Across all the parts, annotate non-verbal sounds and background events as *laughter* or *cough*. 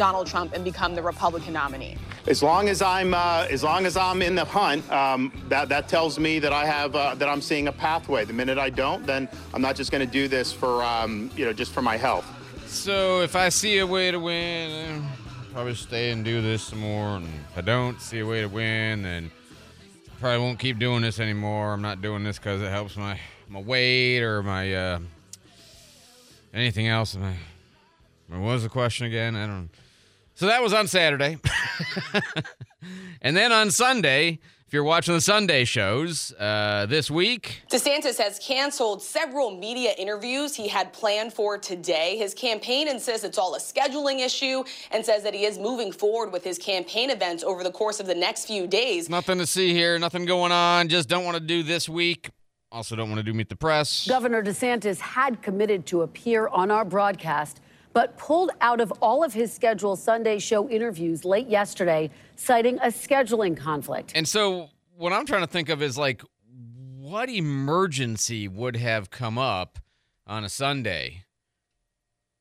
Donald Trump and become the Republican nominee? As long as I'm, uh, as long as I'm in the hunt, um, that that tells me that I have, uh, that I'm seeing a pathway. The minute I don't, then I'm not just going to do this for, um, you know, just for my health. So if I see a way to win, I'll probably stay and do this some more. And if I don't see a way to win, then I probably won't keep doing this anymore. I'm not doing this because it helps my my weight or my uh, anything else. My, what was the question again? I don't. So that was on Saturday, *laughs* and then on Sunday. If you're watching the Sunday shows uh, this week, DeSantis has canceled several media interviews he had planned for today. His campaign insists it's all a scheduling issue and says that he is moving forward with his campaign events over the course of the next few days. nothing to see here, nothing going on. Just don't want to do this week. Also, don't want to do meet the press. Governor DeSantis had committed to appear on our broadcast, but pulled out of all of his scheduled Sunday show interviews late yesterday, citing a scheduling conflict. And so, what I'm trying to think of is like, what emergency would have come up on a Sunday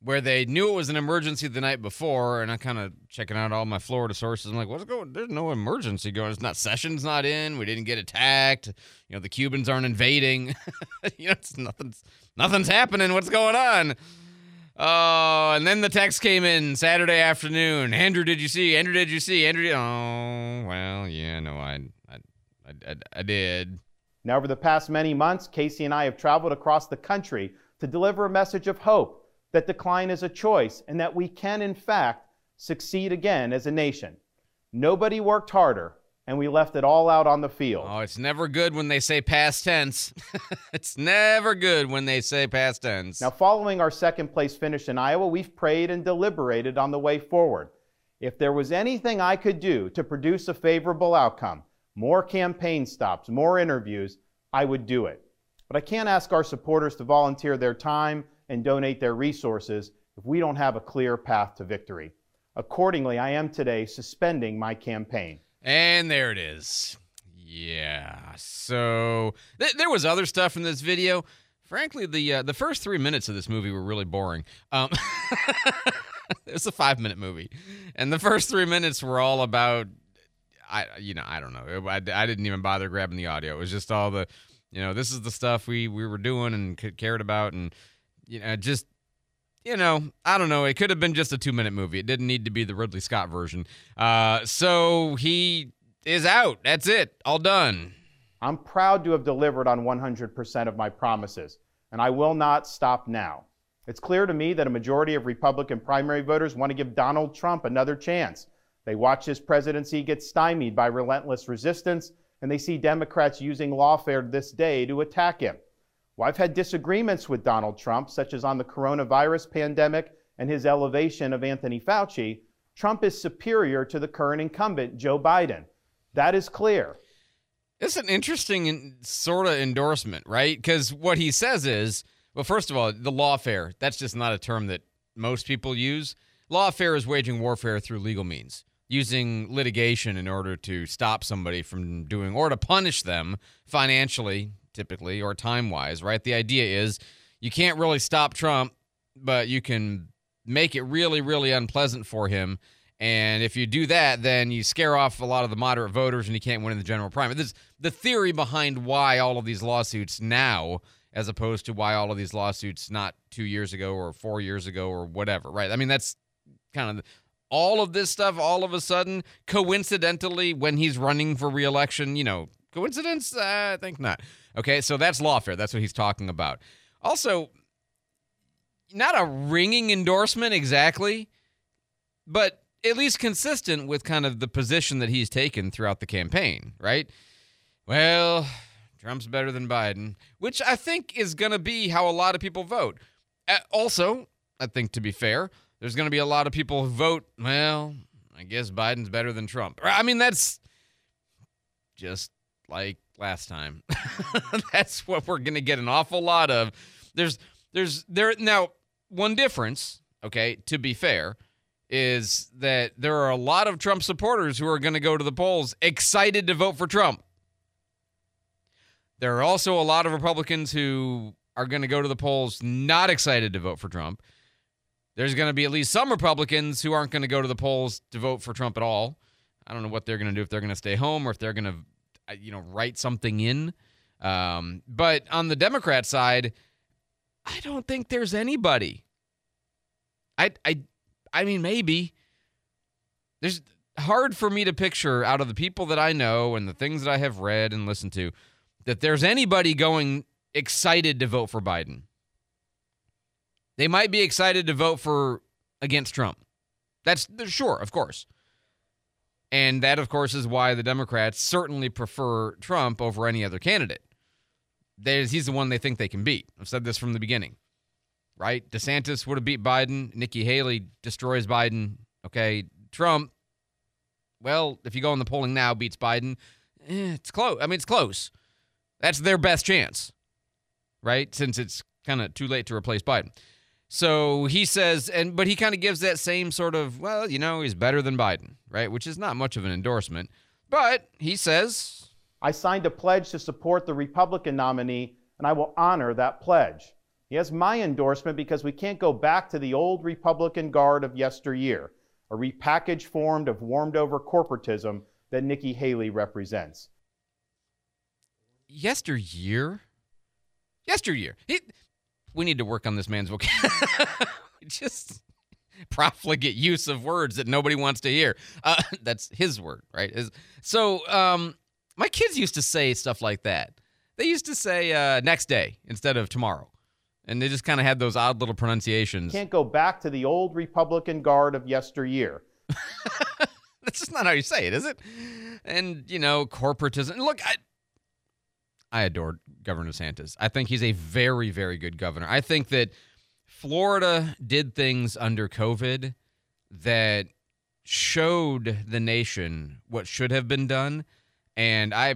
where they knew it was an emergency the night before? And I'm kind of checking out all my Florida sources. I'm like, what's going? There's no emergency going. It's not Sessions not in. We didn't get attacked. You know, the Cubans aren't invading. *laughs* you know, it's nothing's nothing's happening. What's going on? Oh, and then the text came in Saturday afternoon. Andrew, did you see? Andrew, did you see? Andrew, oh, well, yeah, no, I, I, I, I did. Now, over the past many months, Casey and I have traveled across the country to deliver a message of hope that decline is a choice and that we can, in fact, succeed again as a nation. Nobody worked harder, and we left it all out on the field. Oh, it's never good when they say past tense. *laughs* it's never good when they say past tense. Now, following our second place finish in Iowa, we've prayed and deliberated on the way forward. If there was anything I could do to produce a favorable outcome, more campaign stops, more interviews, I would do it. But I can't ask our supporters to volunteer their time and donate their resources if we don't have a clear path to victory. Accordingly, I am today suspending my campaign. And there it is. Yeah. So th- there was other stuff in this video. Frankly, the uh, the first three minutes of this movie were really boring. Um, *laughs* it's a five minute movie, and the first three minutes were all about, I you know I don't know. I, I didn't even bother grabbing the audio. It was just all the, you know, this is the stuff we we were doing and cared about, and you know just you know, I don't know. It could have been just a two minute movie. It didn't need to be the Ridley Scott version. Uh, so he is out. That's it. All done. I'm proud to have delivered on 100% of my promises, and I will not stop now. It's clear to me that a majority of Republican primary voters want to give Donald Trump another chance. They watch his presidency get stymied by relentless resistance, and they see Democrats using lawfare this day to attack him. Well, I've had disagreements with Donald Trump, such as on the coronavirus pandemic and his elevation of Anthony Fauci. Trump is superior to the current incumbent, Joe Biden. That is clear. It's an interesting sort of endorsement, right? Because what he says is, well, first of all, the lawfare, that's just not a term that most people use. Lawfare is waging warfare through legal means, using litigation in order to stop somebody from doing or to punish them financially, typically, or time wise, right? The idea is you can't really stop Trump, but you can make it really, really unpleasant for him. And if you do that, then you scare off a lot of the moderate voters and you can't win in the general primary. This is the theory behind why all of these lawsuits now, as opposed to why all of these lawsuits not two years ago or four years ago or whatever, right? I mean, that's kind of all of this stuff all of a sudden, coincidentally, when he's running for reelection, you know, coincidence? Uh, I think not. Okay, so that's lawfare. That's what he's talking about. Also, not a ringing endorsement exactly, but at least consistent with kind of the position that he's taken throughout the campaign, right? Well, Trump's better than Biden, which I think is going to be how a lot of people vote. Also, I think to be fair, there's going to be a lot of people who vote, well, I guess Biden's better than Trump. I mean, that's just like last time. *laughs* that's what we're going to get an awful lot of. There's there's there now one difference, okay, to be fair, is that there are a lot of Trump supporters who are going to go to the polls excited to vote for Trump. There are also a lot of Republicans who are going to go to the polls not excited to vote for Trump. There's going to be at least some Republicans who aren't going to go to the polls to vote for Trump at all. I don't know what they're going to do if they're going to stay home or if they're going to, you know, write something in. Um, but on the Democrat side, I don't think there's anybody. I I I mean maybe there's hard for me to picture out of the people that I know and the things that I have read and listened to that there's anybody going excited to vote for Biden. They might be excited to vote for against Trump. That's sure, of course. And that, of course, is why the Democrats certainly prefer Trump over any other candidate. He's the one they think they can beat. I've said this from the beginning, right? DeSantis would have beat Biden. Nikki Haley destroys Biden. Okay. Trump, well, if you go in the polling now, beats Biden. Eh, it's close. I mean, it's close. That's their best chance, right? Since it's kind of too late to replace Biden. So he says, and but he kind of gives that same sort of, well, you know, he's better than Biden, right? Which is not much of an endorsement. But he says, I signed a pledge to support the Republican nominee, and I will honor that pledge. He has my endorsement because we can't go back to the old Republican guard of yesteryear, a repackaged form of warmed over corporatism that Nikki Haley represents. Yesteryear? Yesteryear. He, we need to work on this man's vocabulary. *laughs* Just profligate use of words that nobody wants to hear. Uh, *laughs* that's his word, right? His, so, um, my kids used to say stuff like that. They used to say uh, next day instead of tomorrow. And they just kind of had those odd little pronunciations. Can't go back to the old Republican guard of yesteryear. *laughs* That's just not how you say it, is it? And, you know, corporatism. Look, I, I adore Governor DeSantis. I think he's a very, very good governor. I think that Florida did things under COVID that showed the nation what should have been done and I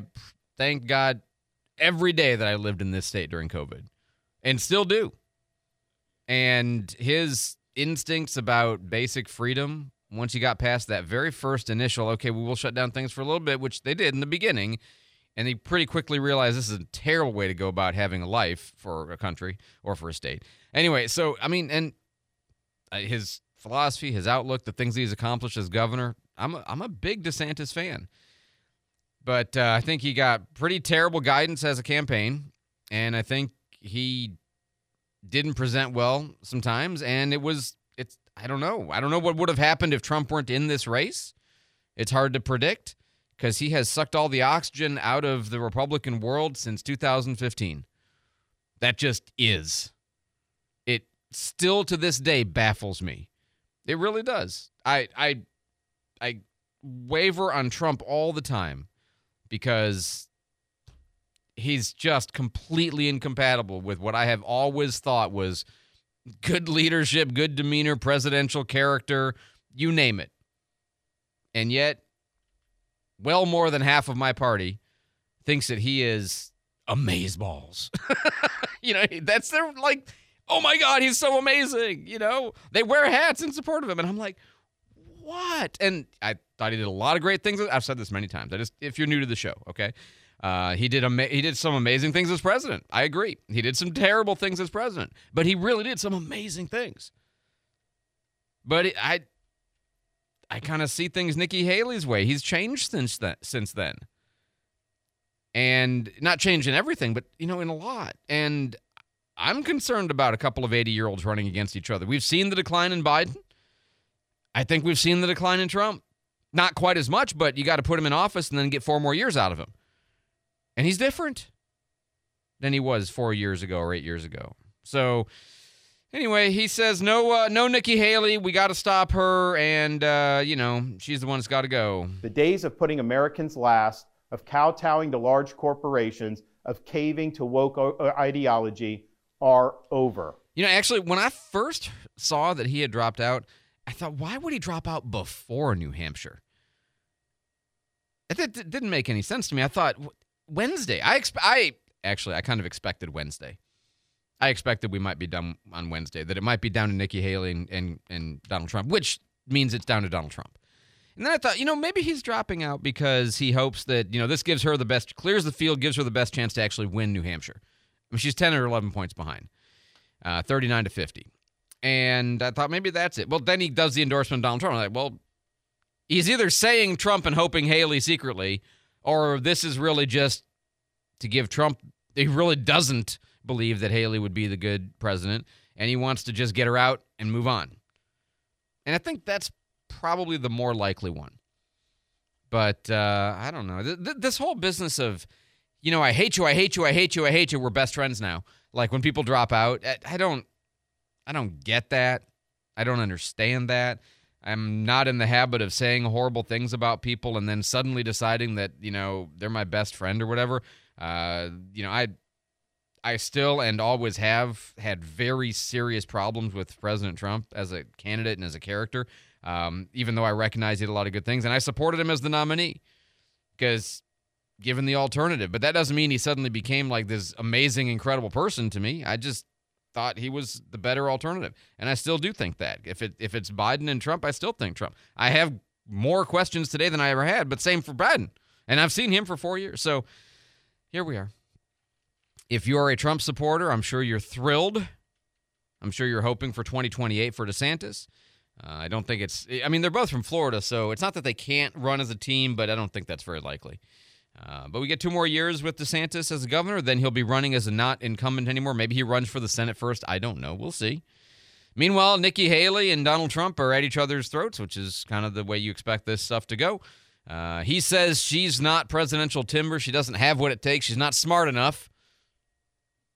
thank God every day that I lived in this state during COVID and still do. And his instincts about basic freedom, once he got past that very first initial, okay, we will shut down things for a little bit, which they did in the beginning. And he pretty quickly realized this is a terrible way to go about having a life for a country or for a state. Anyway, so, I mean, and uh, his philosophy, his outlook, the things he's accomplished as governor, I'm a, I'm a big DeSantis fan. But uh, I think he got pretty terrible guidance as a campaign, and I think he didn't present well sometimes. And it was, it's, I don't know. I don't know what would have happened if Trump weren't in this race. It's hard to predict because he has sucked all the oxygen out of the Republican world since 2015. That just is. It still to this day baffles me. It really does. I I I waver on Trump all the time because he's just completely incompatible with what I have always thought was good leadership, good demeanor, presidential character, you name it. And yet, well more than half of my party thinks that he is amazeballs. *laughs* you know, that's their like, oh my God, he's so amazing. You know, they wear hats in support of him. And I'm like, what? And I thought he did a lot of great things. I've said this many times. I just, if you're new to the show, okay, uh, he did ama- he did some amazing things as president. I agree. He did some terrible things as president, but he really did some amazing things. But it, I, I kind of see things Nikki Haley's way. He's changed since that since then, and not changed in everything, but you know, in a lot. And I'm concerned about a couple of 80 year olds running against each other. We've seen the decline in Biden. I think we've seen the decline in Trump. Not quite as much, but you got to put him in office and then get four more years out of him. And he's different than he was four years ago or eight years ago. So Anyway, he says no, uh, no Nikki Haley. We got to stop her, and uh, you know she's the one that's got to go. The days of putting Americans last, of kowtowing to large corporations, of caving to woke o- uh, ideology are over. You know, actually, when I first saw that he had dropped out, I thought, why would he drop out before New Hampshire? It, it- it didn't make any sense to me. I thought Wednesday. I exp- I actually I kind of expected Wednesday. I expected we might be done on Wednesday. That it might be down to Nikki Haley and, and and Donald Trump, which means it's down to Donald Trump. And then I thought, you know, maybe he's dropping out because he hopes that you know this gives her the best, clears the field, gives her the best chance to actually win New Hampshire. I mean, she's ten or eleven points behind, uh, thirty nine to fifty. And I thought maybe that's it. Well, then he does the endorsement of Donald Trump. I'm like, well, he's either saying Trump and hoping Haley secretly, or this is really just to give Trump. He really doesn't believe that Haley would be the good president, and he wants to just get her out and move on. And I think that's probably the more likely one. But uh, I don't know. Th- th- this whole business of, you know, I hate you, I hate you, I hate you, I hate you. We're best friends now. Like when people drop out, I- I don't, I don't get that. I don't understand that. I'm not in the habit of saying horrible things about people and then suddenly deciding that you know they're my best friend or whatever. Uh, you know, I I still and always have had very serious problems with President Trump as a candidate and as a character. Um, even though I recognize he did a lot of good things, and I supported him as the nominee because given the alternative. But that doesn't mean he suddenly became like this amazing, incredible person to me. I just thought he was the better alternative, and I still do think that. If it if it's Biden and Trump, I still think Trump. I have more questions today than I ever had, but same for Biden, and I've seen him for four years. So here we are. If you're a Trump supporter, I'm sure you're thrilled. I'm sure you're hoping for 2028 for DeSantis. Uh, I don't think it's. I mean, they're both from Florida, so it's not that they can't run as a team, but I don't think that's very likely. Uh, but we get two more years with DeSantis as governor, then he'll be running as a not incumbent anymore. Maybe he runs for the Senate first. I don't know. We'll see. Meanwhile, Nikki Haley and Donald Trump are at each other's throats, which is kind of the way you expect this stuff to go. Uh, he says she's not presidential timber. She doesn't have what it takes. She's not smart enough.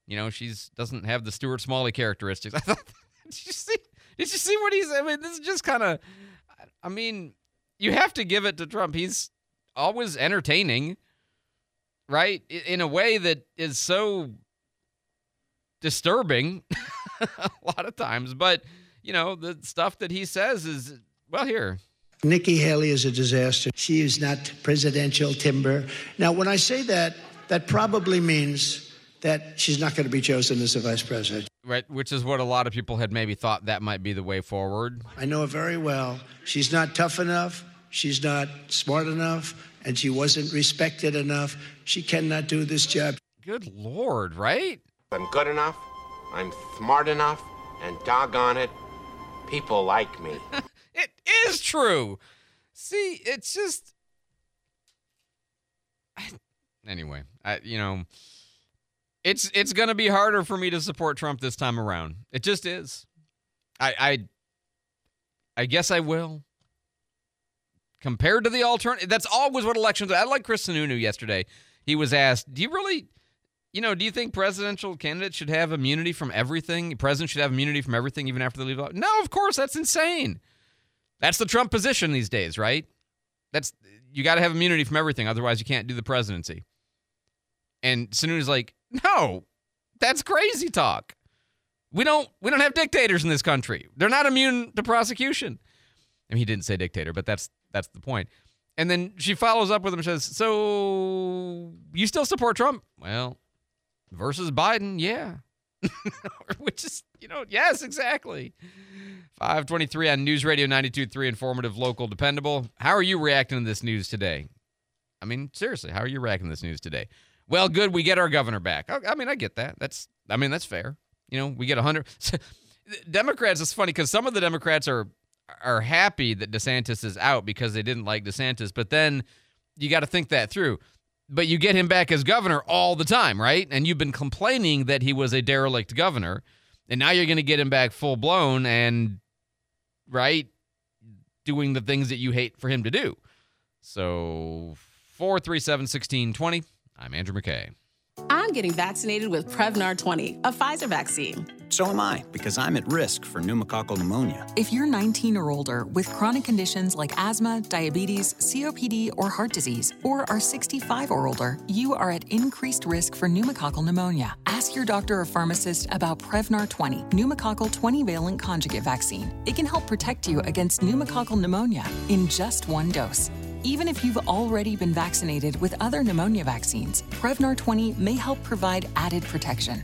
You know, she's doesn't have the Stuart Smalley characteristics. *laughs* I thought. Did you see? Did you see what he's? I mean, this is just kind of. I mean, you have to give it to Trump. He's always entertaining, right? In a way that is so disturbing *laughs* a lot of times. But you know, the stuff that he says is well here. Nikki Haley is a disaster. She is not presidential timber. Now, when I say that, that probably means that she's not going to be chosen as the vice president. Right, which is what a lot of people had maybe thought that might be the way forward. I know her very well. She's not tough enough. She's not smart enough. And she wasn't respected enough. She cannot do this job. Good lord, right? I'm good enough, I'm smart enough, and doggone it, people like me. *laughs* It is true. See, it's just anyway. I you know, it's it's gonna be harder for me to support Trump this time around. It just is. I I I guess I will. Compared to the alternative, that's always what elections. Are. I like Chris Sununu yesterday. He was asked, "Do you really, you know, do you think presidential candidates should have immunity from everything? President should have immunity from everything, even after they leave office?" No, of course, that's insane. That's the Trump position these days, right? That's you got to have immunity from everything, otherwise you can't do the presidency. And Sununu's like, no, that's crazy talk. We don't we don't have dictators in this country. They're not immune to prosecution. I mean, he didn't say dictator, but that's that's the point. And then she follows up with him and says, "So you still support Trump?" Well, versus Biden, yeah. *laughs* Which is, you know, yes, exactly. 523 on News Radio 92.3, informative, local, dependable. How are you reacting to this news today? I mean, seriously, how are you reacting to this news today? Well, good, we get our governor back. I, I mean, I get that. That's, I mean, that's fair. You know, we get 100. *laughs* Democrats, it's funny because some of the Democrats are are happy that DeSantis is out because they didn't like DeSantis, but then you got to think that through. But you get him back as governor all the time, right? And you've been complaining that he was a derelict governor, and now you're going to get him back full blown and right doing the things that you hate for him to do. So 437 1620. I'm Andrew McKay. I'm getting vaccinated with Prevnar 20, a Pfizer vaccine. So am I, because I'm at risk for pneumococcal pneumonia. If you're 19 or older with chronic conditions like asthma, diabetes, COPD, or heart disease, or are 65 or older, you are at increased risk for pneumococcal pneumonia. Ask your doctor or pharmacist about Prevnar 20, pneumococcal 20 valent conjugate vaccine. It can help protect you against pneumococcal pneumonia in just one dose. Even if you've already been vaccinated with other pneumonia vaccines, Prevnar 20 may help provide added protection.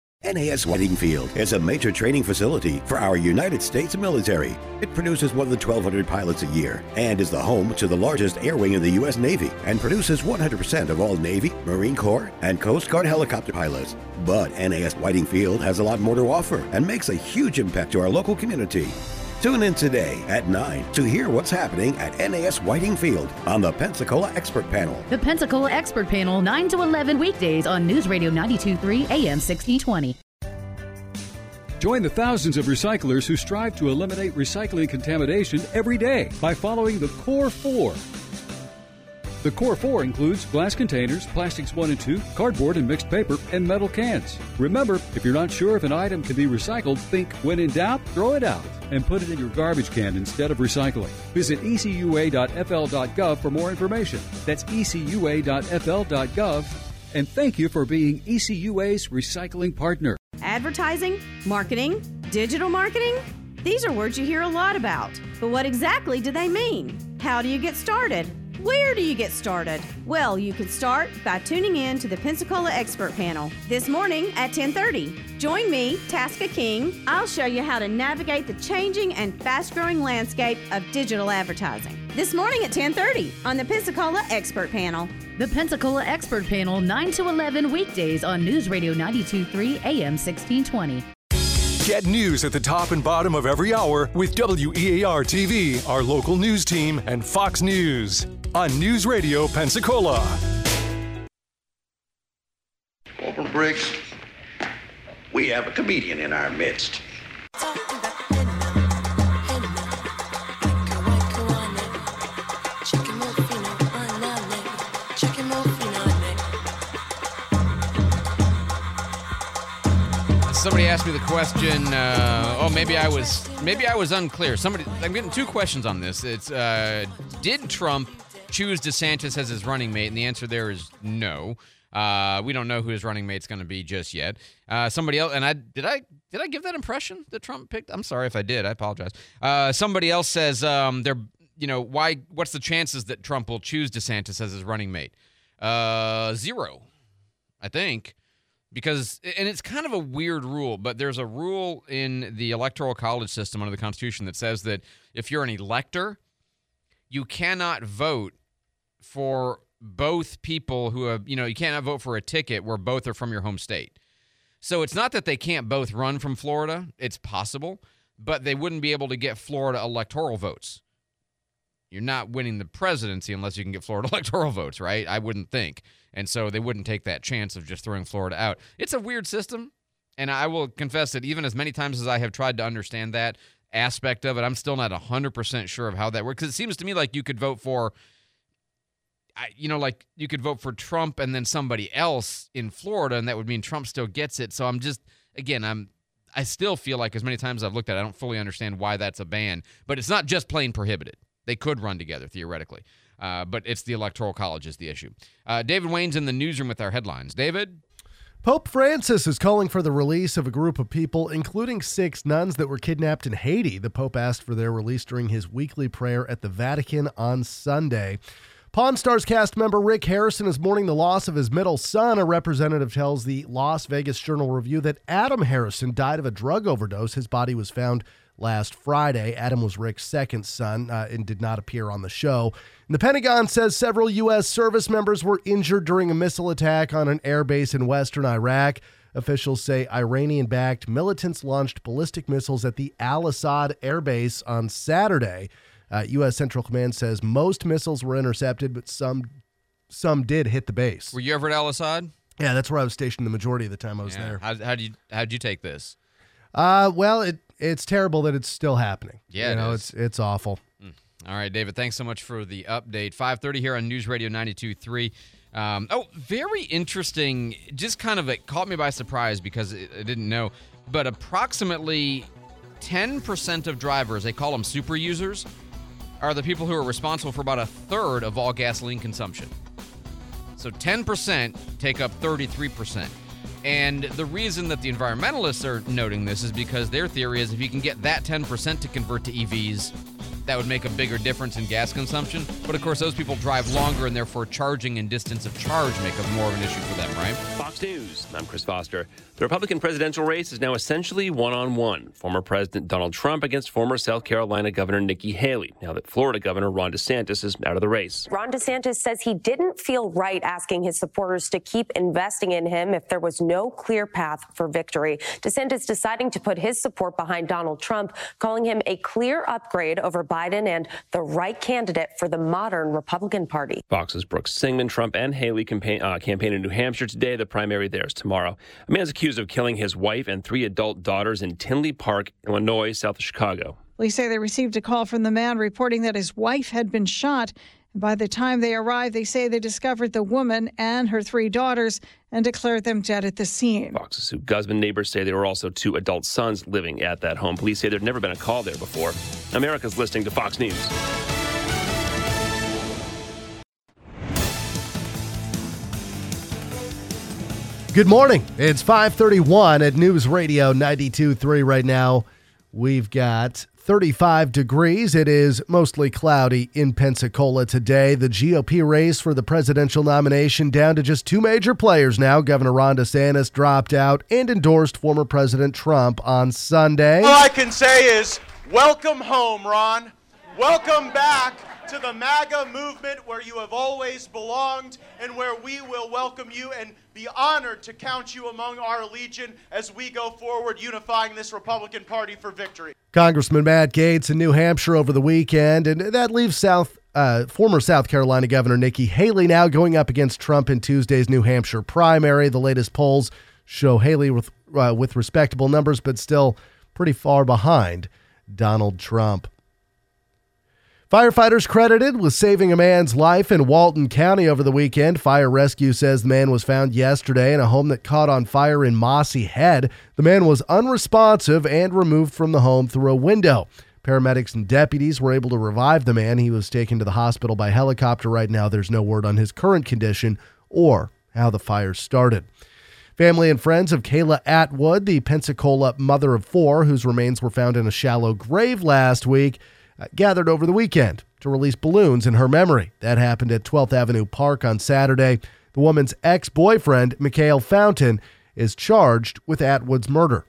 NAS Whiting Field is a major training facility for our United States military. It produces more than 1,200 pilots a year and is the home to the largest air wing in the U.S. Navy and produces 100% of all Navy, Marine Corps, and Coast Guard helicopter pilots. But NAS Whiting Field has a lot more to offer and makes a huge impact to our local community. Tune in today at 9 to hear what's happening at NAS Whiting Field on the Pensacola Expert Panel. The Pensacola Expert Panel, 9 to 11 weekdays on News Radio 923 AM 1620. Join the thousands of recyclers who strive to eliminate recycling contamination every day by following the Core 4. The Core 4 includes glass containers, plastics 1 and 2, cardboard and mixed paper, and metal cans. Remember, if you're not sure if an item can be recycled, think when in doubt, throw it out and put it in your garbage can instead of recycling. Visit ecua.fl.gov for more information. That's ecua.fl.gov. And thank you for being ECUA's recycling partner. Advertising, marketing, digital marketing? These are words you hear a lot about. But what exactly do they mean? How do you get started? Where do you get started? Well, you can start by tuning in to the Pensacola Expert Panel this morning at 10:30. Join me, Tasca King. I'll show you how to navigate the changing and fast-growing landscape of digital advertising. This morning at 10:30 on the Pensacola Expert Panel. The Pensacola Expert Panel, 9 to 11 weekdays on News Radio 923 AM 1620. Get news at the top and bottom of every hour with WEAR TV, our local news team, and Fox News on News Radio Pensacola. Corporal Briggs, we have a comedian in our midst. Somebody asked me the question. Uh, oh, maybe I was maybe I was unclear. Somebody, I'm getting two questions on this. It's uh, did Trump choose DeSantis as his running mate? And the answer there is no. Uh, we don't know who his running mate's going to be just yet. Uh, somebody else, and I did I did I give that impression that Trump picked? I'm sorry if I did. I apologize. Uh, somebody else says um, they're you know why? What's the chances that Trump will choose DeSantis as his running mate? Uh, zero, I think because and it's kind of a weird rule but there's a rule in the electoral college system under the constitution that says that if you're an elector you cannot vote for both people who have you know you cannot vote for a ticket where both are from your home state so it's not that they can't both run from florida it's possible but they wouldn't be able to get florida electoral votes you're not winning the presidency unless you can get Florida *laughs* electoral votes, right? I wouldn't think. And so they wouldn't take that chance of just throwing Florida out. It's a weird system. And I will confess that even as many times as I have tried to understand that aspect of it, I'm still not 100% sure of how that works. Because it seems to me like you could vote for, you know, like you could vote for Trump and then somebody else in Florida, and that would mean Trump still gets it. So I'm just, again, I'm, I still feel like as many times as I've looked at it, I don't fully understand why that's a ban. But it's not just plain prohibited. They could run together theoretically, uh, but it's the electoral college is the issue. Uh, David Wayne's in the newsroom with our headlines. David. Pope Francis is calling for the release of a group of people, including six nuns that were kidnapped in Haiti. The Pope asked for their release during his weekly prayer at the Vatican on Sunday. Pawn Stars cast member Rick Harrison is mourning the loss of his middle son. A representative tells the Las Vegas Journal Review that Adam Harrison died of a drug overdose. His body was found last Friday. Adam was Rick's second son uh, and did not appear on the show. And the Pentagon says several U.S. service members were injured during a missile attack on an airbase in western Iraq. Officials say Iranian backed militants launched ballistic missiles at the Al Assad Air Base on Saturday. Uh, U.S. Central Command says most missiles were intercepted, but some some did hit the base. Were you ever at Al Assad? Yeah, that's where I was stationed the majority of the time I was Yeah. there. How how do you how'd you take this? Uh, well, it it's terrible that it's still happening. Yeah, you it know, is. it's it's awful. All right, David. Thanks so much for the update. Five thirty here on News Radio 92.3. Um, oh, very interesting. Just kind of it caught me by surprise because I I didn't know. But approximately ten percent of drivers, they call them super users, are the people who are responsible for about a third of all gasoline consumption. So 10% take up 33%. And the reason that the environmentalists are noting this is because their theory is if you can get that 10% to convert to EVs, that would make a bigger difference in gas consumption. But of course, those people drive longer and therefore charging and distance of charge make up more of an issue for them, right? Fox News. I'm Chris Foster. The Republican presidential race is now essentially one on one. Former President Donald Trump against former South Carolina Governor Nikki Haley, now that Florida Governor Ron DeSantis is out of the race. Ron DeSantis says he didn't feel right asking his supporters to keep investing in him if there was no clear path for victory. DeSantis deciding to put his support behind Donald Trump, calling him a clear upgrade over Biden and the right candidate for the modern Republican Party. Fox's Brooke Singman, Trump and Haley campaign, uh, campaign in New Hampshire today. The primary there is tomorrow. A man's accused of killing his wife and three adult daughters in Tinley Park, Illinois, south of Chicago. Police say they received a call from the man reporting that his wife had been shot. And by the time they arrived, they say they discovered the woman and her three daughters and declared them dead at the scene. Fox's Sue Guzman neighbors say there were also two adult sons living at that home. Police say there'd never been a call there before. America's listening to Fox News. Good morning. It's 531 at News Radio 92.3 right now. We've got 35 degrees. It is mostly cloudy in Pensacola today. The GOP race for the presidential nomination down to just two major players now. Governor Ron DeSantis dropped out and endorsed former President Trump on Sunday. All I can say is, welcome home, Ron. Welcome back to the MAGA movement where you have always belonged and where we will welcome you and be honored to count you among our legion as we go forward unifying this Republican Party for victory. Congressman Matt Gaetz in New Hampshire over the weekend, and that leaves South uh, former South Carolina Governor Nikki Haley now going up against Trump in Tuesday's New Hampshire primary. The latest polls show Haley with uh, with respectable numbers, but still pretty far behind Donald Trump. Firefighters credited with saving a man's life in Walton County over the weekend. Fire Rescue says the man was found yesterday in a home that caught on fire in Mossy Head. The man was unresponsive and removed from the home through a window. Paramedics and deputies were able to revive the man. He was taken to the hospital by helicopter. Right now, there's no word on his current condition or how the fire started. Family and friends of Kayla Atwood, the Pensacola mother of four, whose remains were found in a shallow grave last week, Uh, gathered over the weekend to release balloons in her memory. That happened at 12th Avenue Park on Saturday. The woman's ex boyfriend, Mikhail Fountain, is charged with Atwood's murder.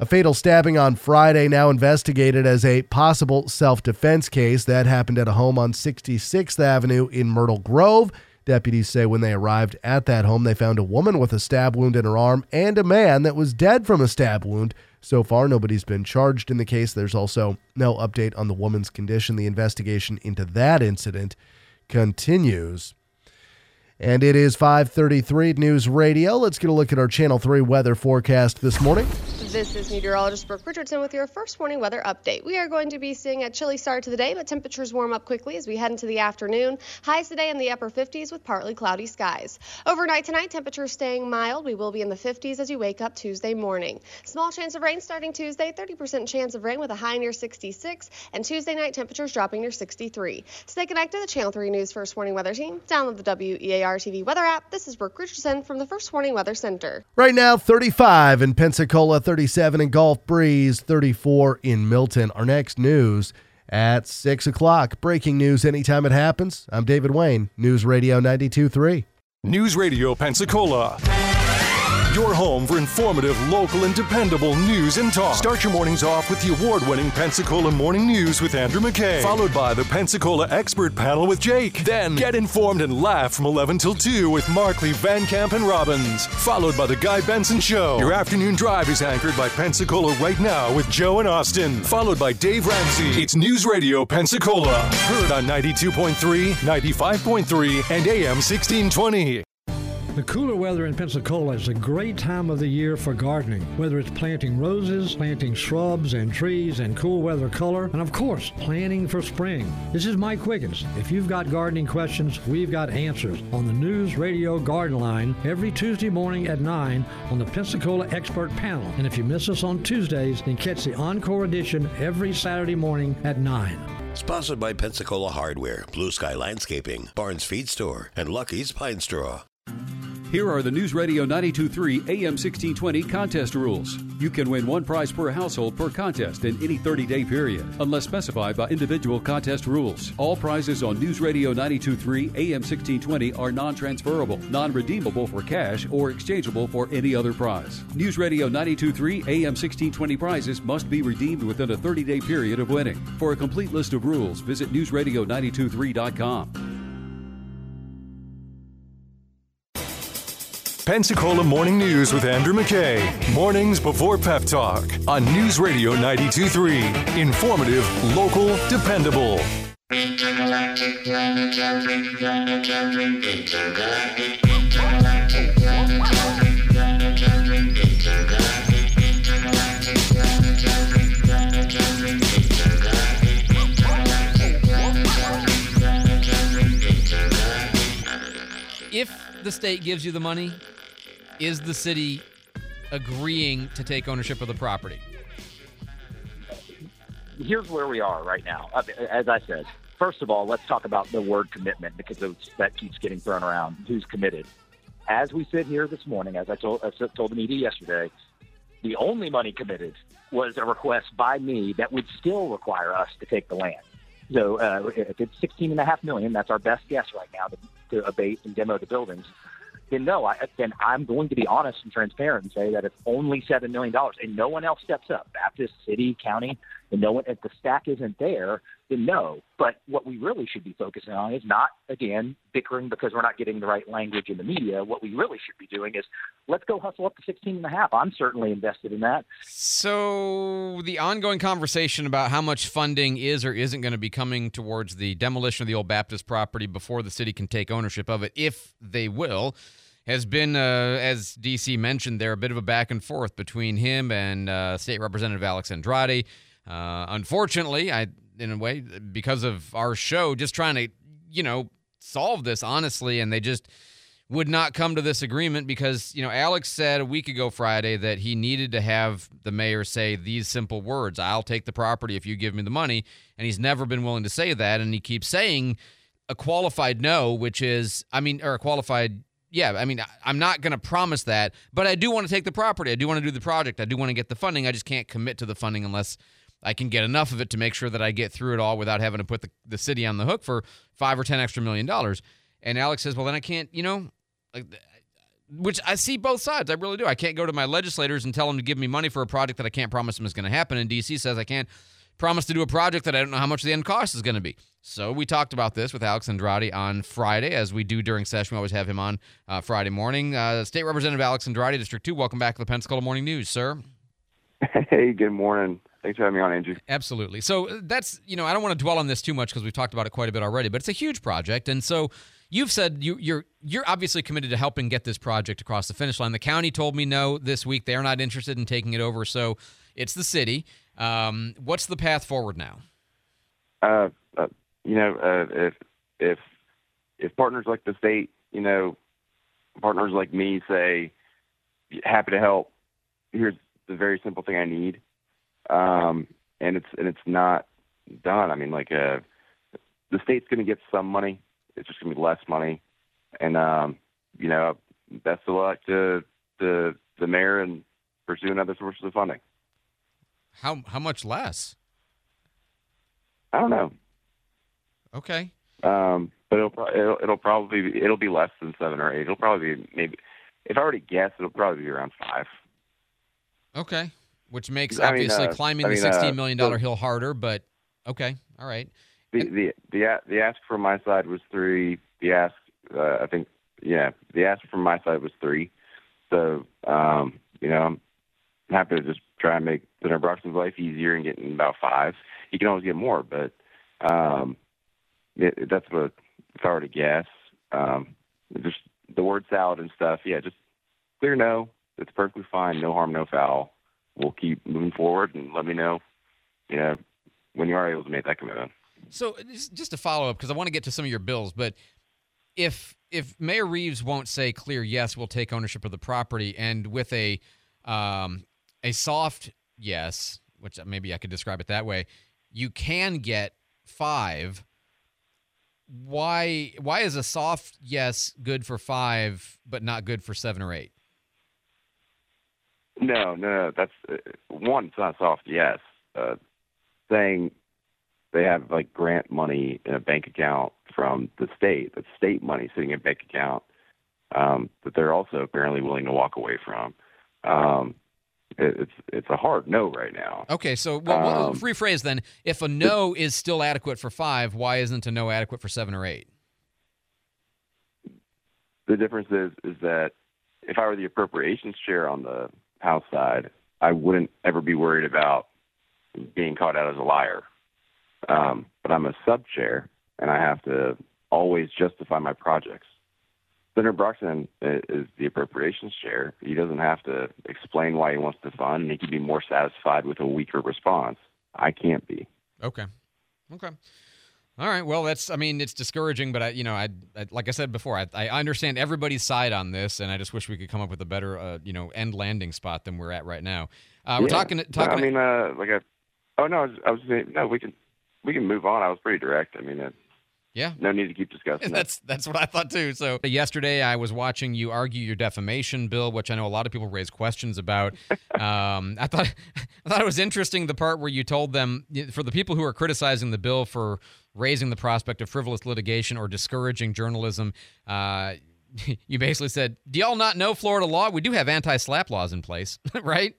A fatal stabbing on Friday, now investigated as a possible self defense case. That happened at a home on 66th Avenue in Myrtle Grove. Deputies say when they arrived at that home, they found a woman with a stab wound in her arm and a man that was dead from a stab wound. So far, nobody's been charged in the case. There's also no update on the woman's condition. The investigation into that incident continues. And it is 533 News Radio. Let's get a look at our Channel 3 weather forecast this morning. This is meteorologist Brooke Richardson with your first morning weather update. We are going to be seeing a chilly start to the day, but temperatures warm up quickly as we head into the afternoon. Highs today in the upper 50s with partly cloudy skies. Overnight tonight, temperatures staying mild. We will be in the 50s as you wake up Tuesday morning. Small chance of rain starting Tuesday, 30% chance of rain with a high near 66, and Tuesday night temperatures dropping near 63. Stay connected to the Channel 3 News First Morning Weather Team. Download the WEAR TV weather app. This is Brooke Richardson from the First Morning Weather Center. Right now, 35 in Pensacola, 37 in Gulf Breeze, 34 in Milton. Our next news at 6 o'clock. Breaking news anytime it happens. I'm David Wayne, News Radio 92.3. News Radio Pensacola. Your home for informative, local, and dependable news and talk. Start your mornings off with the award winning Pensacola Morning News with Andrew McKay, followed by the Pensacola Expert Panel with Jake. Then get informed and laugh from 11 till 2 with Markley, Van Camp, and Robbins, followed by the Guy Benson Show. Your afternoon drive is anchored by Pensacola Right Now with Joe and Austin, followed by Dave Ramsey. It's News Radio Pensacola, heard on 92.3, 95.3, and AM 1620. The cooler weather in Pensacola is a great time of the year for gardening, whether it's planting roses, planting shrubs and trees and cool weather color, and of course, planning for spring. This is Mike Wiggins. If you've got gardening questions, we've got answers on the News Radio Garden Line every Tuesday morning at 9 on the Pensacola Expert Panel. And if you miss us on Tuesdays, then catch the encore edition every Saturday morning at 9. Sponsored by Pensacola Hardware, Blue Sky Landscaping, Barnes Feed Store, and Lucky's Pine Straw. Here are the News Radio 923 AM 1620 contest rules. You can win one prize per household per contest in any 30 day period, unless specified by individual contest rules. All prizes on News Radio 923 AM 1620 are non transferable, non redeemable for cash, or exchangeable for any other prize. News Radio 923 AM 1620 prizes must be redeemed within a 30 day period of winning. For a complete list of rules, visit NewsRadio923.com. Pensacola Morning News with Andrew McKay. Mornings before Pep Talk on News Radio 92.3. Informative, local, dependable. If the state gives you the money, is the city agreeing to take ownership of the property? here's where we are right now. Uh, As I said, first of all, let's talk about the word commitment because that keeps getting thrown around. Who's committed? As we sit here this morning, as I told, as I told the media yesterday, the only money committed was a request by me that would still require us to take the land. So uh, if it's sixteen and a half million, that's our best guess right now to, to abate and demo the buildings. Then no, I, then I'm going to be honest and transparent and say that it's only seven million dollars, and no one else steps up. Baptist, city, county, and no one. If the stack isn't there, then no. But what we really should be focusing on is not again bickering because we're not getting the right language in the media. What we really should be doing is let's go hustle up to sixteen and a half. I'm certainly invested in that. So, the ongoing conversation about how much funding is or isn't going to be coming towards the demolition of the old Baptist property before the city can take ownership of it, if they will, has been, uh, as DC mentioned, there a bit of a back and forth between him and uh, State Representative Alex Andrade. Uh, unfortunately, I, in a way, because of our show, just trying to, you know, solve this honestly, and they just would not come to this agreement because, you know, Alex said a week ago Friday that he needed to have the mayor say these simple words I'll take the property if you give me the money. And he's never been willing to say that. And he keeps saying a qualified no, which is, I mean, or a qualified, yeah, I mean, I- I'm not going to promise that, but I do want to take the property. I do want to do the project. I do want to get the funding. I just can't commit to the funding unless I can get enough of it to make sure that I get through it all without having to put the, the city on the hook for five or 10 extra million dollars. And Alex says, well, then I can't, you know, like, which I see both sides. I really do. I can't go to my legislators and tell them to give me money for a project that I can't promise them is going to happen. And DC says I can't promise to do a project that I don't know how much the end cost is going to be. So we talked about this with Alex Andrade on Friday, as we do during session. We always have him on uh, Friday morning. Uh, State Representative Alex Andrade, District 2, welcome back to the Pensacola Morning News, sir. *laughs* Hey, good morning. Thanks for having me on, Andrew. Absolutely. So uh, that's, you know, I don't want to dwell on this too much because we've talked about it quite a bit already, but it's a huge project. And so you've said you, you're you're obviously committed to helping get this project across the finish line. The county told me no this week. They're not interested in taking it over. So it's the city. Um, what's the path forward now? Uh, uh, you know, uh, if if if partners like the state, you know, partners like me say, happy to help. Here's the very simple thing I need, um, and it's and it's not done. I mean, like, uh, the state's going to get some money. It's just going to be less money, and um, you know, best of luck to the the mayor and pursuing other sources of funding. How how much less? I don't know. Okay. Um, but it'll, pro- it'll it'll probably be, it'll be less than seven or eight. It'll probably be maybe if I already guess, it'll probably be around five. Okay. Which makes I mean, obviously uh, climbing I the mean, uh, sixteen million dollar hill harder, but okay, all right. The the the the ask from my side was three. The ask, uh, I think, yeah, the ask from my side was three. So, um, you know, I'm happy to just try and make Senator Broxson's life easier and getting about five. He can always get more, but um, it, that's what if I to guess. Um, just the word salad and stuff. Yeah, just clear no. It's perfectly fine. No harm, no foul. We'll keep moving forward and let me know. You know, when you are able to make that commitment. So just just to follow up because I want to get to some of your bills, but if if Mayor Reeves won't say clear yes, we'll take ownership of the property, and with a um, a soft yes, which maybe I could describe it that way, you can get five. Why why is a soft yes good for five but not good for seven or eight? No, no. That's uh, one. It's not soft. Yes, uh, saying they have like grant money in a bank account from the state. That's state money sitting in a bank account um, that they're also apparently willing to walk away from. Um, it's it's a hard no right now. Okay, so well, well, Um, rephrase then. If a no is still adequate for five, why isn't a no adequate for seven or eight? The difference is is that if I were the appropriations chair on the House side, I wouldn't ever be worried about being caught out as a liar. Um, but I'm a sub chair, and I have to always justify my projects. Senator Broxson is the appropriations chair. He doesn't have to explain why he wants to fund, and he can be more satisfied with a weaker response. I can't be. Okay. Okay. All right. Well, that's. I mean, it's discouraging, but I, you know, I, I like I said before, I, I understand everybody's side on this, and I just wish we could come up with a better, uh, you know, end landing spot than we're at right now. Uh, we're talking. Talking. I mean, uh, like I. Oh no, I was, I was saying no. We can we can move on. I was pretty direct. I mean, it, yeah. no need to keep discussing *laughs* that. That's that's what I thought too. So yesterday I was watching you argue your defamation bill, which I know a lot of people raise questions about. *laughs* um, I thought *laughs* I thought it was interesting the part where you told them for the people who are criticizing the bill for raising the prospect of frivolous litigation or discouraging journalism. Uh, you basically said, "Do y'all not know Florida law? We do have anti-slap laws in place, right?"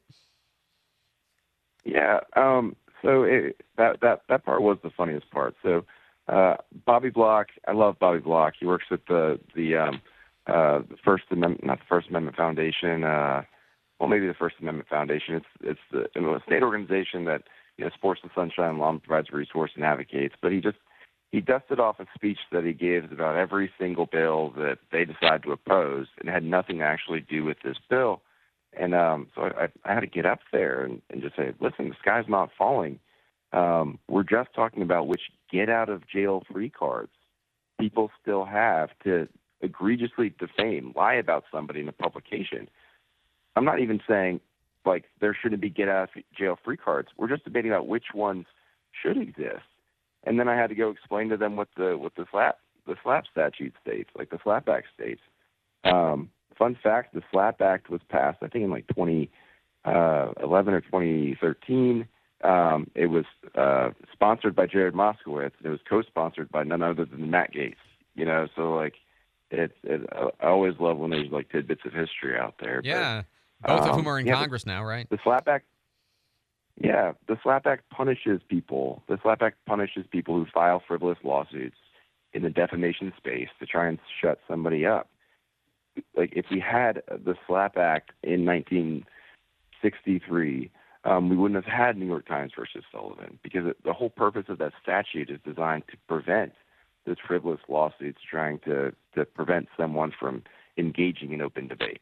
Yeah. Um, so it, that that that part was the funniest part. So uh, Bobby Block, I love Bobby Block. He works with the the um, uh, the First Amendment, not the First Amendment Foundation. Uh, well, maybe the First Amendment Foundation. It's it's the you know, a state organization that you know supports the Sunshine Law provides a resource and advocates. But he just he dusted off a speech that he gives about every single bill that they decide to oppose, and had nothing to actually do with this bill. And um, so I, I had to get up there and, and just say, listen, the sky's not falling. Um, we're just talking about which get out of jail free cards people still have to egregiously defame, lie about somebody in a publication. I'm not even saying like there shouldn't be get out of jail free cards. We're just debating about which ones should exist. And then I had to go explain to them what the what the slap the slap statute states, like the slap act states. Um, fun fact: the SLAPP Act was passed, I think, in like 2011 or 2013. Um, it was uh, sponsored by Jared Moskowitz. It was co-sponsored by none other than Matt Gaetz. You know, so like, it's it, I always love when there's like tidbits of history out there. but, Yeah. Both of um, whom are in yeah, the- Congress now, right? the SLAPP Act, yeah, the SLAPP Act punishes people. The SLAPP Act punishes people who file frivolous lawsuits in the defamation space to try and shut somebody up. Like if we had the SLAPP Act in 1963, um, we wouldn't have had New York Times versus Sullivan because the whole purpose of that statute is designed to prevent those frivolous lawsuits trying to to prevent someone from engaging in open debate.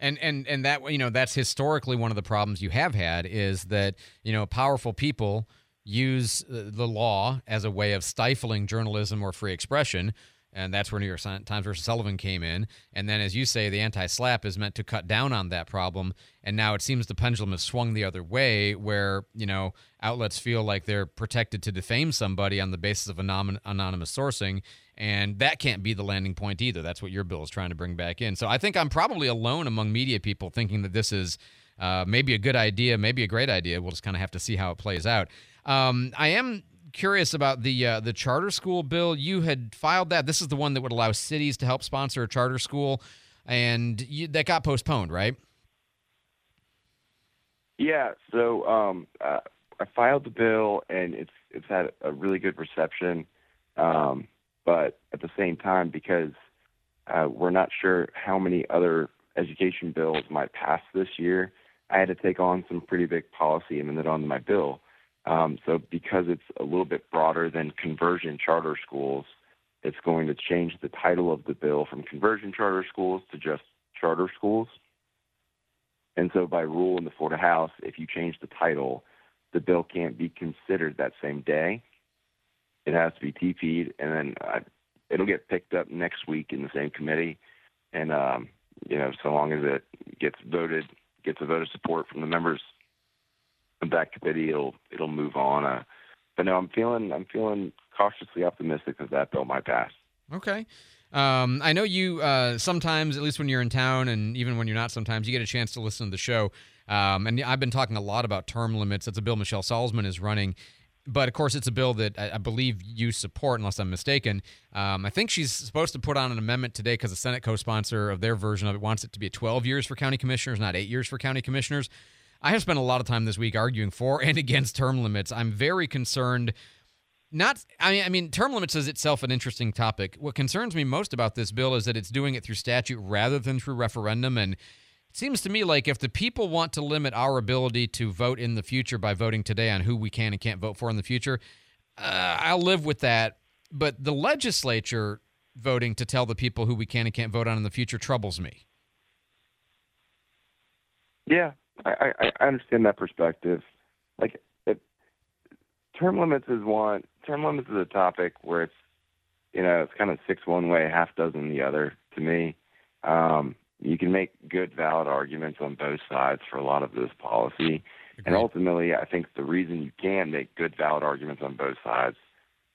And and and that you know that's historically one of the problems you have had is that you know powerful people use uh, the law as a way of stifling journalism or free expression. And that's where New York Times versus Sullivan came in. And then, as you say, the anti slap is meant to cut down on that problem. And now it seems the pendulum has swung the other way, where, you know, outlets feel like they're protected to defame somebody on the basis of anonymous sourcing. And that can't be the landing point either. That's what your bill is trying to bring back in. So I think I'm probably alone among media people thinking that this is uh, maybe a good idea, maybe a great idea. We'll just kind of have to see how it plays out. Um, I am curious about the uh, the charter school bill. You had filed that. This is the one that would allow cities to help sponsor a charter school. and you, that got postponed, right? Yeah. So um, uh, I filed the bill, and it's it's had a really good reception. Um, but at the same time, because uh, we're not sure how many other education bills might pass this year, I had to take on some pretty big policy amendment onto my bill. Um, so because it's a little bit broader than conversion charter schools, it's going to change the title of the bill from conversion charter schools to just charter schools. And so by rule in the Florida House, if you change the title, the bill can't be considered that same day. It has to be TP'd, and then uh, it'll get picked up next week in the same committee. And um, you know, so long as it gets voted, gets a vote of support from the members that committee, it'll it'll move on. Uh, but no, I'm feeling I'm feeling cautiously optimistic that that bill might pass. Okay. Um, I know you uh, sometimes, at least when you're in town, and even when you're not, sometimes you get a chance to listen to the show. Um, and I've been talking a lot about term limits. That's a bill Michelle Salzman is running. But of course, it's a bill that I, I believe you support, unless I'm mistaken. Um, I think she's supposed to put on an amendment today because the Senate co sponsor of their version of it wants it to be 12 years for county commissioners, not eight years for county commissioners. I have spent a lot of time this week arguing for *laughs* and against term limits. I'm very concerned not I mean term limits is itself an interesting topic. What concerns me most about this bill is that it's doing it through statute rather than through referendum and it seems to me like if the people want to limit our ability to vote in the future by voting today on who we can and can't vote for in the future, uh, I'll live with that. But the legislature voting to tell the people who we can and can't vote on in the future troubles me. Yeah, I, I, I understand that perspective. Like, it, term limits is one. Term limits is a topic where it's, you know, it's kind of six one way, half dozen the other. To me, um, you can make good, valid arguments on both sides for a lot of this policy. And ultimately, I think the reason you can make good, valid arguments on both sides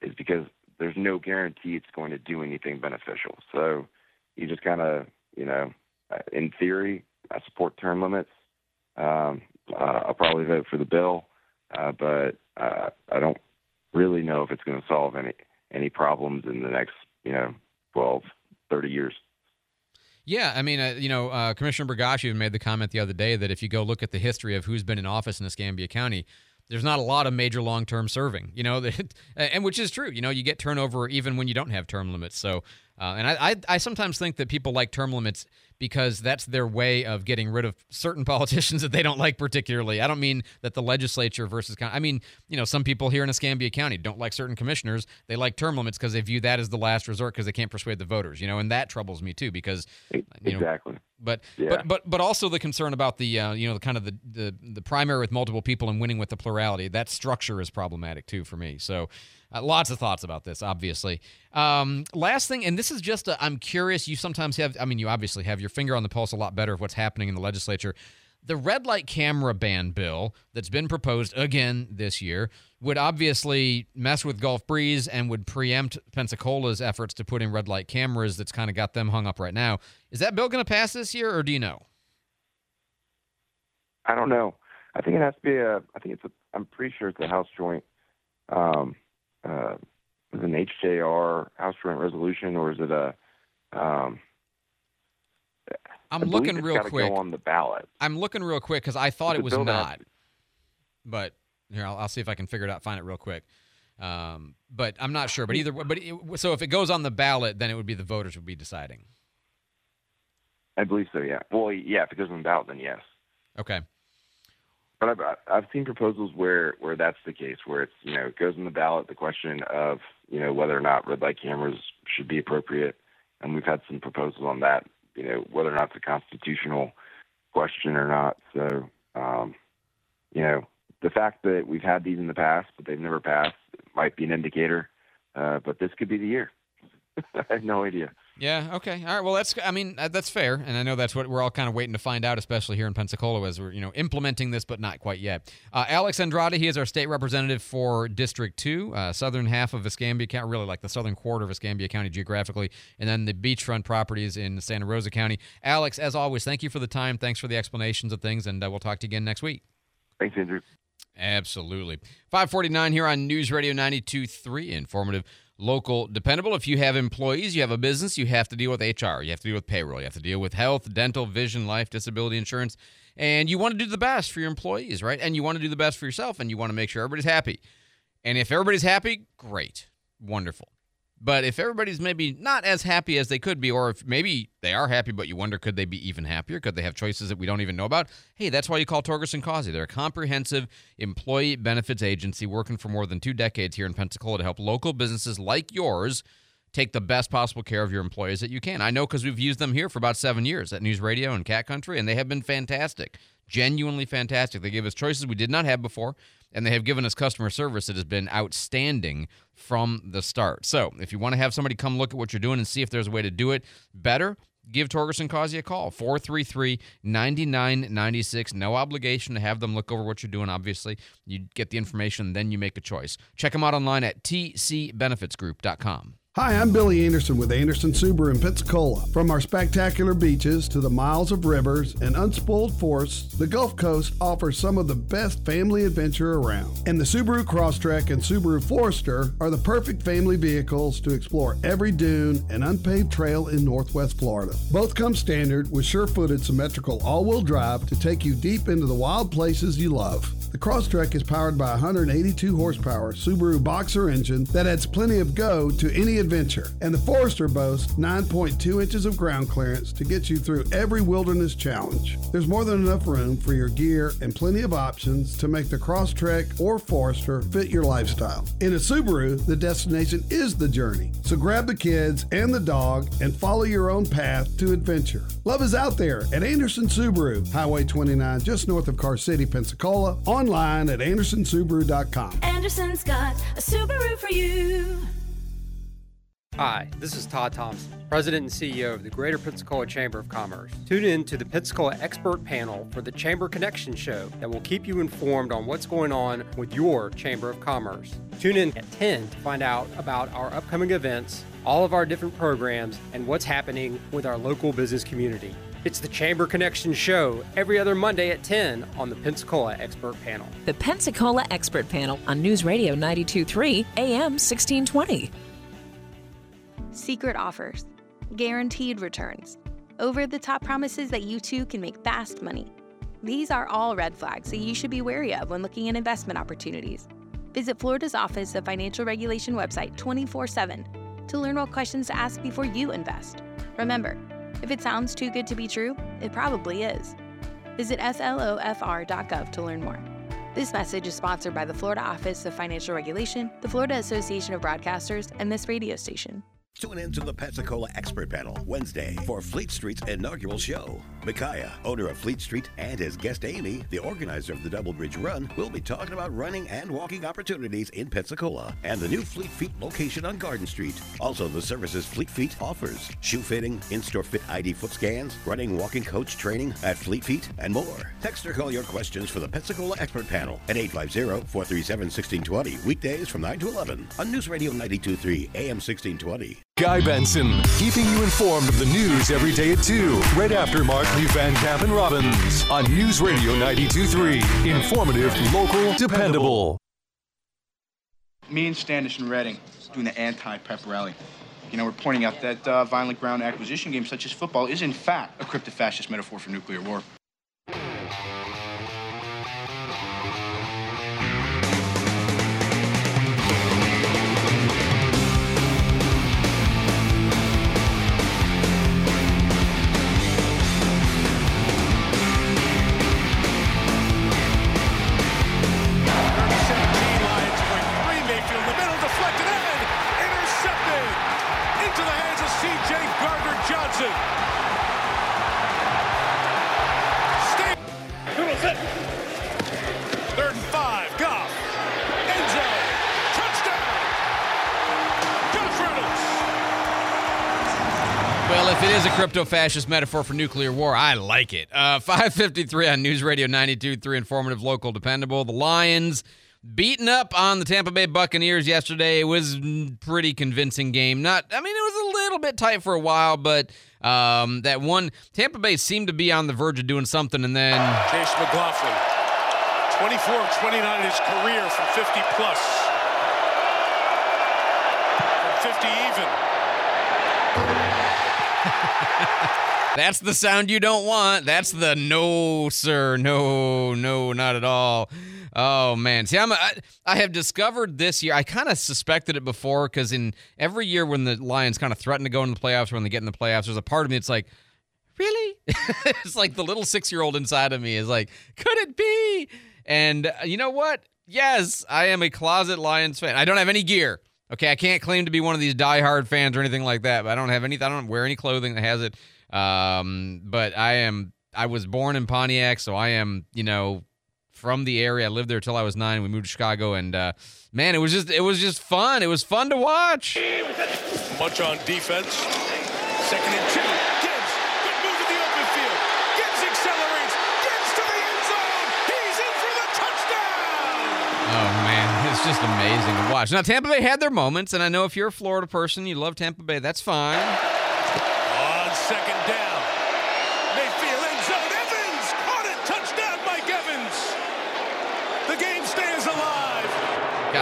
is because there's no guarantee it's going to do anything beneficial. So you just kind of, you know, uh, in theory, I support term limits. Um, uh, I'll probably vote for the bill, uh, but uh, I don't really know if it's going to solve any any problems in the next, you know, 12, 30 years. Yeah, I mean, uh, you know, uh, Commissioner Bergosh even made the comment the other day that if you go look at the history of who's been in office in Escambia County, there's not a lot of major long-term serving, you know, *laughs* and which is true. You know, you get turnover even when you don't have term limits. So, uh, and I, I, I sometimes think that people like term limits because that's their way of getting rid of certain *laughs* politicians that they don't like particularly. I don't mean that the legislature versus, I mean, you know, some people here in Escambia County don't like certain commissioners. They like term limits because they view that as the last resort because they can't persuade the voters, you know, and that troubles me too because, you know, exactly. But Yeah. but but but also the concern about the uh, you know the kind of the, the the primary with multiple people and winning with the plurality. That structure is problematic too for me. So uh, lots of thoughts about this, obviously. Um, last thing, and this is just i I'm curious. You sometimes have, I mean, you obviously have your finger on the pulse a lot better of what's happening in the legislature. The red light camera ban bill that's been proposed again this year would obviously mess with Gulf Breeze and would preempt Pensacola's efforts to put in red light cameras that's kind of got them hung up right now. Is that bill going to pass this year, or do you know? I don't know. I think it has to be a. I think it's a. I'm pretty sure it's a House Joint. Um, uh, is it an HJR House Joint Resolution or is it a? Um, I'm I believe looking it's real quick. Go on the ballot. I'm looking real quick because I thought It's it was bill that has not. But here, I'll, I'll see if I can figure it out, find it real quick. Um, but I'm not sure. But either, but it, so if it goes on the ballot, then it would be the voters would be deciding. I believe so. Yeah. Well, yeah. If it goes on the ballot, then yes. Okay. But I've I've seen proposals where where that's the case, where it's you know it goes on the ballot the question of you know whether or not red light cameras should be appropriate, and we've had some proposals on that, you know whether or not it's a constitutional question or not. So um, you know the fact that we've had these in the past but they've never passed might be an indicator. Uh, but this could be the year. *laughs* I have no idea. Yeah. Okay. All right. Well, that's. I mean, that's fair, and I know that's what we're all kind of waiting to find out, especially here in Pensacola, as we're you know implementing this, but not quite yet. Uh, Alex Andrade, he is our state representative for District Two, uh, southern half of Escambia County, really like the southern quarter of Escambia County geographically, and then the beachfront properties in Santa Rosa County. Alex, as always, thank you for the time. Thanks for the explanations of things, and uh, we'll talk to you again next week. Thanks, Andrew. Absolutely. 549 here on News Radio 92.3, informative, local, dependable. If you have employees, you have a business, you have to deal with HR, you have to deal with payroll, you have to deal with health, dental, vision, life, disability insurance, and you want to do the best for your employees, right? And you want to do the best for yourself, and you want to make sure everybody's happy. And if everybody's happy, great, wonderful. But if everybody's maybe not as happy as they could be, or if maybe they are happy, but you wonder could they be even happier? Could they have choices that we don't even know about? Hey, that's why you call Torgerson Causey. They're a comprehensive employee benefits agency working for more than two decades here in Pensacola to help local businesses like yours take the best possible care of your employees that you can. I know because we've used them here for about seven years at News Radio and Cat Country, and they have been fantastic, genuinely fantastic. They gave us choices we did not have before, and they have given us customer service that has been outstanding from the start. So if you want to have somebody come look at what you're doing and see if there's a way to do it better, give Torgerson Causey a call 433 9996 no obligation to have them look over what you're doing obviously you get the information then you make a choice check them out online at tcbenefitsgroup.com Hi, I'm Billy Anderson with Anderson Subaru in Pensacola. From our spectacular beaches to the miles of rivers and unspoiled forests, the Gulf Coast offers some of the best family adventure around. And the Subaru Crosstrek and Subaru Forester are the perfect family vehicles to explore every dune and unpaved trail in Northwest Florida. Both come standard with sure-footed symmetrical all-wheel drive to take you deep into the wild places you love. The Crosstrek is powered by a 182 horsepower Subaru Boxer engine that adds plenty of go to any adventure. And the Forester boasts 9.2 inches of ground clearance to get you through every wilderness challenge. There's more than enough room for your gear and plenty of options to make the Crosstrek or Forester fit your lifestyle. In a Subaru, the destination is the journey. So grab the kids and the dog and follow your own path to adventure. Love is out there at Anderson Subaru, Highway 29, just north of Car City, Pensacola, online at andersonsubaru.com. Anderson's got a Subaru for you. Hi, this is Todd Thompson, President and CEO of the Greater Pensacola Chamber of Commerce. Tune in to the Pensacola Expert Panel for the Chamber Connection Show that will keep you informed on what's going on with your Chamber of Commerce. Tune in at 10 to find out about our upcoming events, all of our different programs, and what's happening with our local business community. It's the Chamber Connection Show every other Monday at 10 on the Pensacola Expert Panel. The Pensacola Expert Panel on News Radio 923 AM 1620. Secret offers, guaranteed returns, over the top promises that you too can make fast money. These are all red flags that you should be wary of when looking at investment opportunities. Visit Florida's Office of Financial Regulation website 24 7 to learn what questions to ask before you invest. Remember, if it sounds too good to be true, it probably is. Visit flofr.gov to learn more. This message is sponsored by the Florida Office of Financial Regulation, the Florida Association of Broadcasters, and this radio station. Tune in to the Pensacola Expert Panel Wednesday for Fleet Street's inaugural show. Micaiah, owner of Fleet Street, and his guest Amy, the organizer of the Double Bridge Run, will be talking about running and walking opportunities in Pensacola and the new Fleet Feet location on Garden Street. Also, the services Fleet Feet offers shoe fitting, in store fit ID foot scans, running, walking coach training at Fleet Feet, and more. Text or call your questions for the Pensacola Expert Panel at 850 437 1620, weekdays from 9 to 11 on News Radio 923 AM 1620. Guy Benson, keeping you informed of the news every day at 2, right after Mark Lee Van Camp and Robbins on News Radio 92.3. Informative, local, dependable. Me and Standish and Redding doing the anti-pep rally. You know, we're pointing out that uh, violent ground acquisition game, such as football is in fact a crypto-fascist metaphor for nuclear war. Deflected and intercepted into the hands of C.J. Gardner Johnson. Stay. It. Third and five. Goff. End zone. Touchdown. Reynolds. Well, if it is a crypto fascist metaphor for nuclear war, I like it. Uh, *laughs* 553 on News Radio 92.3, informative, local, dependable. The Lions beaten up on the Tampa Bay Buccaneers yesterday. It was pretty convincing game. Not, I mean, it was a little bit tight for a while, but um, that one, Tampa Bay seemed to be on the verge of doing something, and then Chase McLaughlin, 24 of 29 in his career from 50 plus. From Raven. *laughs* That's the sound you don't want. That's the no, sir. No, no, not at all. Oh man, see, I'm a, I, I have discovered this year. I kind of suspected it before because in every year when the Lions kind of threaten to go into the playoffs, or when they get in the playoffs, there's a part of me that's like, really? *laughs* it's like the little six year old inside of me is like, could it be? And uh, you know what? Yes, I am a closet Lions fan. I don't have any gear. Okay, I can't claim to be one of these diehard fans or anything like that. But I don't have any. I don't wear any clothing that has it. Um, but I am. I was born in Pontiac, so I am. You know, from the area. I lived there till I was nine. We moved to Chicago, and uh, man, it was just. It was just fun. It was fun to watch. Much on defense. Second and two. Gibbs. Good move in the open field. Gibbs accelerates. Gibbs to the end zone. He's in for the touchdown. Oh man, *laughs* it's just amazing to watch. Now Tampa Bay had their moments, and I know if you're a Florida person, you love Tampa Bay. That's fine. On second down. Mayfield end zone. Evans caught it. Touchdown, Mike Evans. The game stays alive.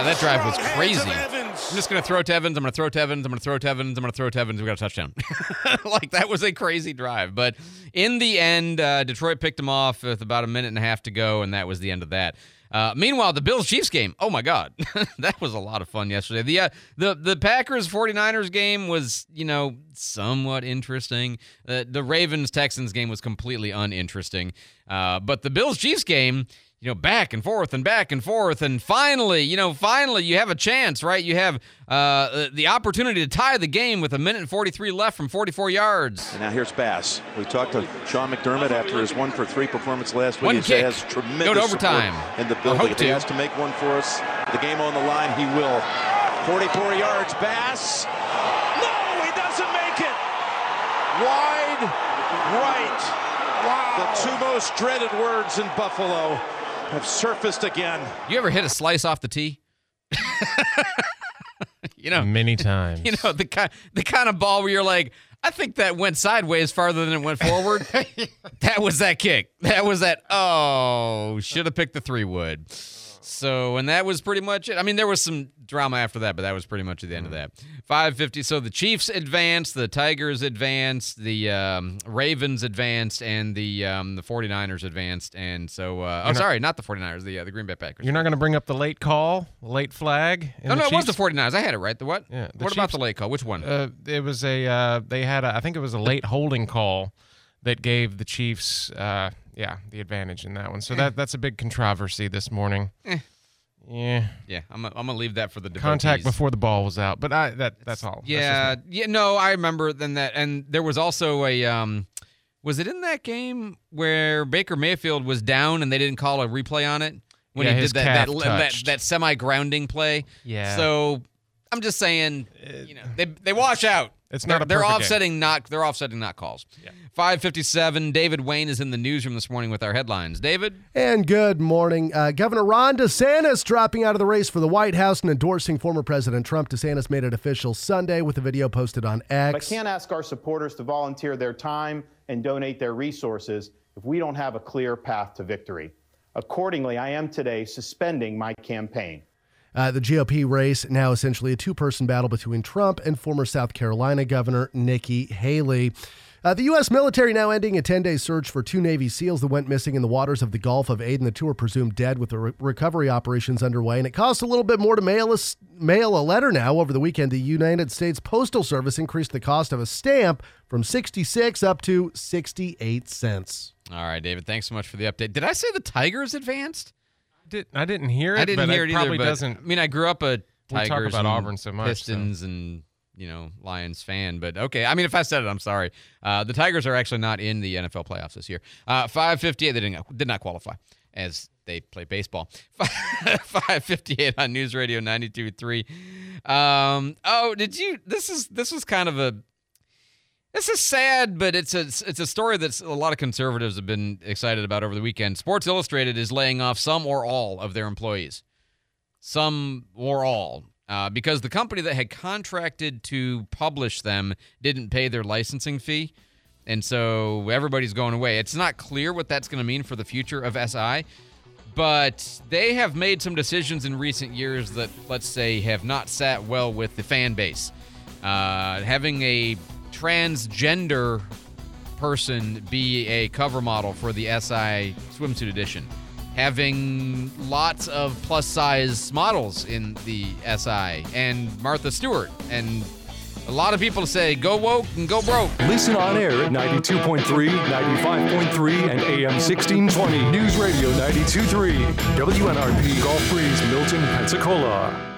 God, that drive was crazy. hands of Evans. I'm just gonna throw to Evans. I'm gonna throw to Evans. I'm gonna throw to Evans. I'm gonna throw to Evans. We got a touchdown. *laughs* like that was a crazy drive, but in the end, uh, Detroit picked him off with about a minute and a half to go, and that was the end of that. Uh, meanwhile, the Bills Chiefs game. Oh my God, *laughs* that was a lot of fun yesterday. The uh, the the Packers 49ers game was you know somewhat interesting. Uh, the Ravens Texans game was completely uninteresting. Uh, but the Bills Chiefs game you know, back and forth and back and forth. And finally, you know, finally you have a chance, right? You have uh, the opportunity to tie the game with a minute and 43 left from 44 yards. And now here's Bass. We talked to Sean McDermott after his one for three performance last week. One he kick. has tremendous Go to overtime. in the Or building. If he has to make one for us, the game on the line, he will. 44 yards, Bass. No, he doesn't make it. Wide right. Wow. The two most dreaded words in Buffalo have surfaced again. You ever hit a slice off the tee? *laughs* you know, many *laughs* times. You know the kind the kind of ball where you're like, I think that went sideways farther than it went forward. *laughs* that was that kick. That was that. Oh, should have picked the three wood. So, and that was pretty much it. I mean, there was some drama after that, but that was pretty much the end of that. 550. So the Chiefs advanced, the Tigers advanced, the um, Ravens advanced, and the um, the 49ers advanced. And so, uh, oh, not- sorry, not the 49ers, the uh, the Green Bay Packers. You're not going to bring up the late call, late flag? No, no, the it was the Chiefs? 49ers. I had it right. The what? Yeah. what about the late call? Which one? Uh, it was a. Uh, they had. A, I think it was a late holding call that gave the Chiefs. Uh, yeah, the advantage in that one. So Eh. that that's a big controversy this morning. Eh. Yeah. Yeah, I'm, I'm gonna leave that for the Contact before the ball was out, but I that that's all. Yeah, me. yeah. No, I remember then that, and there was also a. Um, was it in that game where Baker Mayfield was down and they didn't call a replay on it when Yeah, he did that that, that, that semi grounding play? Yeah. So I'm just saying, you know, they they wash out. It's they're, not a they're perfect game. offsetting not they're offsetting not calls. Yeah. 557. David Wayne is in the newsroom this morning with our headlines. David. And good morning. Uh, Governor Ron DeSantis dropping out of the race for the White House and endorsing former President Trump. DeSantis made it official Sunday with a video posted on But I X. can't ask our supporters to volunteer their time and donate their resources if we don't have a clear path to victory. Accordingly, I am today suspending my campaign. Uh, the GOP race now essentially a two person battle between Trump and former South Carolina Governor Nikki Haley. Uh, the U.S. military now ending a 10 day search for two Navy SEALs that went missing in the waters of the Gulf of Aden. The two are presumed dead with the re- recovery operations underway. And it costs a little bit more to mail a, mail a letter now. Over the weekend, the United States Postal Service increased the cost of a stamp from 66 up to 68 cents. All right, David. Thanks so much for the update. Did I say the Tigers advanced? Did I didn't hear it? I didn't but hear it either. probably doesn't. I mean, I grew up a We talk Tigers about and Auburn so much, so- Pistons and you know Lions fan, but okay. I mean, if I said it, I'm sorry. Uh, the Tigers are actually not in the NFL playoffs this year. Uh, 558, they didn't did not qualify as they play baseball. *laughs* 558 on News Radio 92.3. Um, oh, did you? This is this was kind of a this is sad, but it's a it's a story that a lot of conservatives have been excited about over the weekend. Sports Illustrated is laying off some or all of their employees, some or all, uh, because the company that had contracted to publish them didn't pay their licensing fee, and so everybody's going away. It's not clear what that's going to mean for the future of SI, but they have made some decisions in recent years that, let's say, have not sat well with the fan base. Uh, having a transgender person be a cover model for the SI swimsuit edition. Having lots of plus size models in the SI and Martha Stewart and a lot of people say go woke and go broke. Listen on air at 92.3, 95.3, and AM 1620. News Radio 92.3. WNRP Gulf Breeze, Milton, Pensacola.